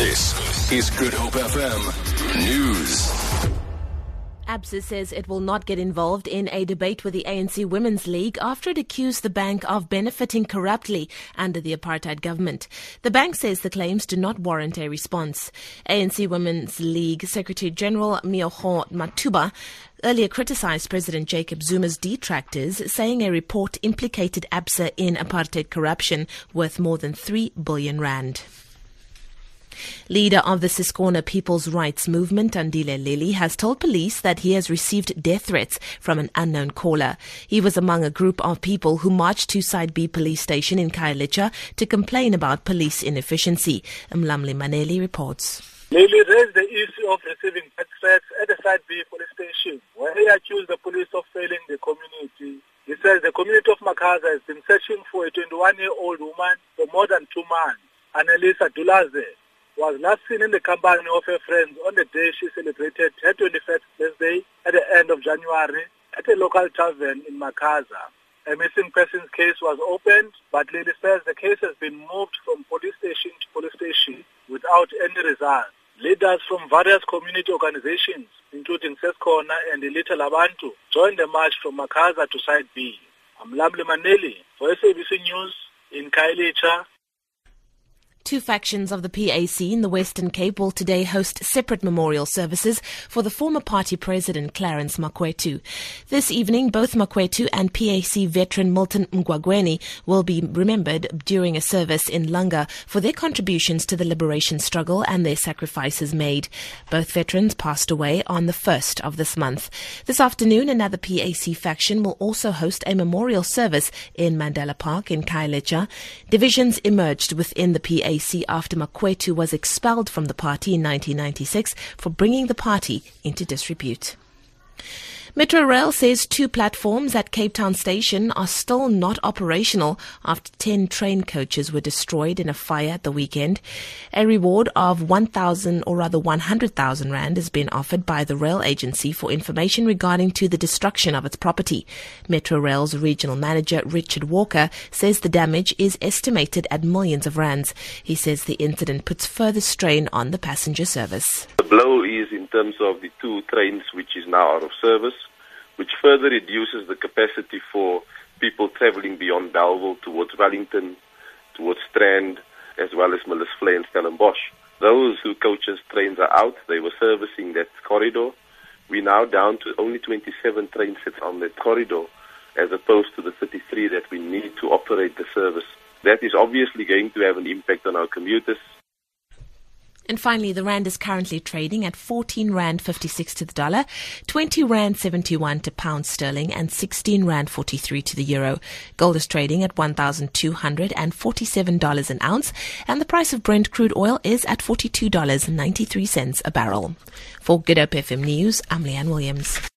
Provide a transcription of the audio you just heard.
This is Good Hope FM News. ABSA says it will not get involved in a debate with the ANC Women's League after it accused the bank of benefiting corruptly under the apartheid government. The bank says the claims do not warrant a response. ANC Women's League Secretary General Meokgo Matuba earlier criticized President Jacob Zuma's detractors, saying a report implicated ABSA in apartheid corruption worth more than 3 billion rand. Leader of the Ses'khona People's Rights Movement, Andile Lili, has told police that he has received death threats from an unknown caller. He was among a group of people who marched to Site B police station in Khayelitsha to complain about police inefficiency. Mlamli Maneli reports. Lili raised the issue of receiving death threats at the Site B police station, where he accused the police of failing the community. He says the community of Makhaza has been searching for a 21-year-old woman for more than two months. Annalisa Dulaze, was last seen in the company of her friends on the day she celebrated her 21st birthday at the end of January at a local tavern in Makhaza. A missing persons case was opened, but Lili says the case has been moved from police station to police station without any result. Leaders from various community organizations, including Ses'khona and the Ilitha Labantu, joined the march from Makhaza to Site B. I'm Lamli Maneli for SABC News in Khayelitsha, Two factions of the PAC in the Western Cape will today host separate memorial services for the former party president Clarence Makwetu. This evening, both Makwetu and PAC veteran Milton Mgwagweni will be remembered during a service in Langa for their contributions to the liberation struggle and their sacrifices made. Both veterans passed away on the 1st of this month. This afternoon, another PAC faction will also host a memorial service in Mandela Park in Khayelitsha. Divisions emerged within the PAC ANC after Makwetu was expelled from the party in 1996 for bringing the party into disrepute. Metro Rail says two platforms at Cape Town Station are still not operational after 10 train coaches were destroyed in a fire at the weekend. A reward of 1,000 or rather 100,000 rand has been offered by the rail agency for information regarding to the destruction of its property. Metro Rail's regional manager Richard Walker says the damage is estimated at millions of rands. He says the incident puts further strain on the passenger service. The blow is in terms of the two trains which is now out of service which further reduces the capacity for people traveling beyond Bellville towards Wellington, towards Strand, as well as Miller's and Stellenbosch. Those who coaches trains are out, they were servicing that corridor. We're now down to only 27 train sets on that corridor, as opposed to the 33 that we need to operate the service. That is obviously going to have an impact on our commuters, and finally, the rand is currently trading at 14 rand 56 to the dollar, 20 rand 71 to pound sterling, and 16 rand 43 to the euro. Gold is trading at $1,247 an ounce, and the price of Brent crude oil is at $42.93 a barrel. For Good Hope FM News, I'm Leanne Williams.